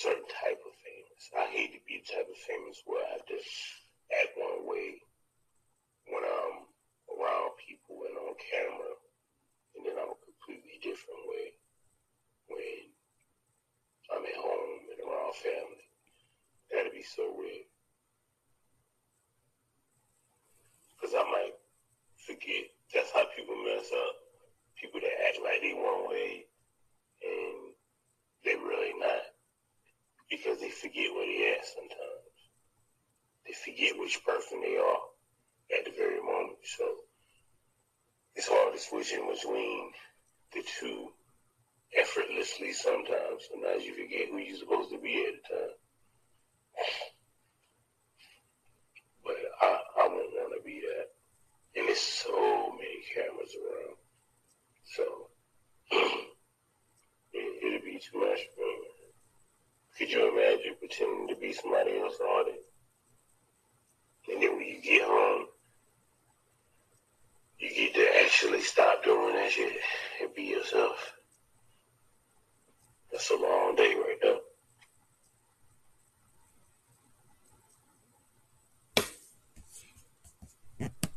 certain type of famous. I hate to be the type of famous where I have to act one way when I'm around people and on camera forget where they are sometimes. They forget which person they are at the very moment. So it's hard to switch in between the two effortlessly sometimes. Sometimes you forget who you're supposed to be at the time. But I, I wouldn't want to be that. And there's so many cameras around. So it, it'd be too much for me pretending to be somebody else all day. And then when you get home, you get to actually stop doing that shit and be yourself. That's a long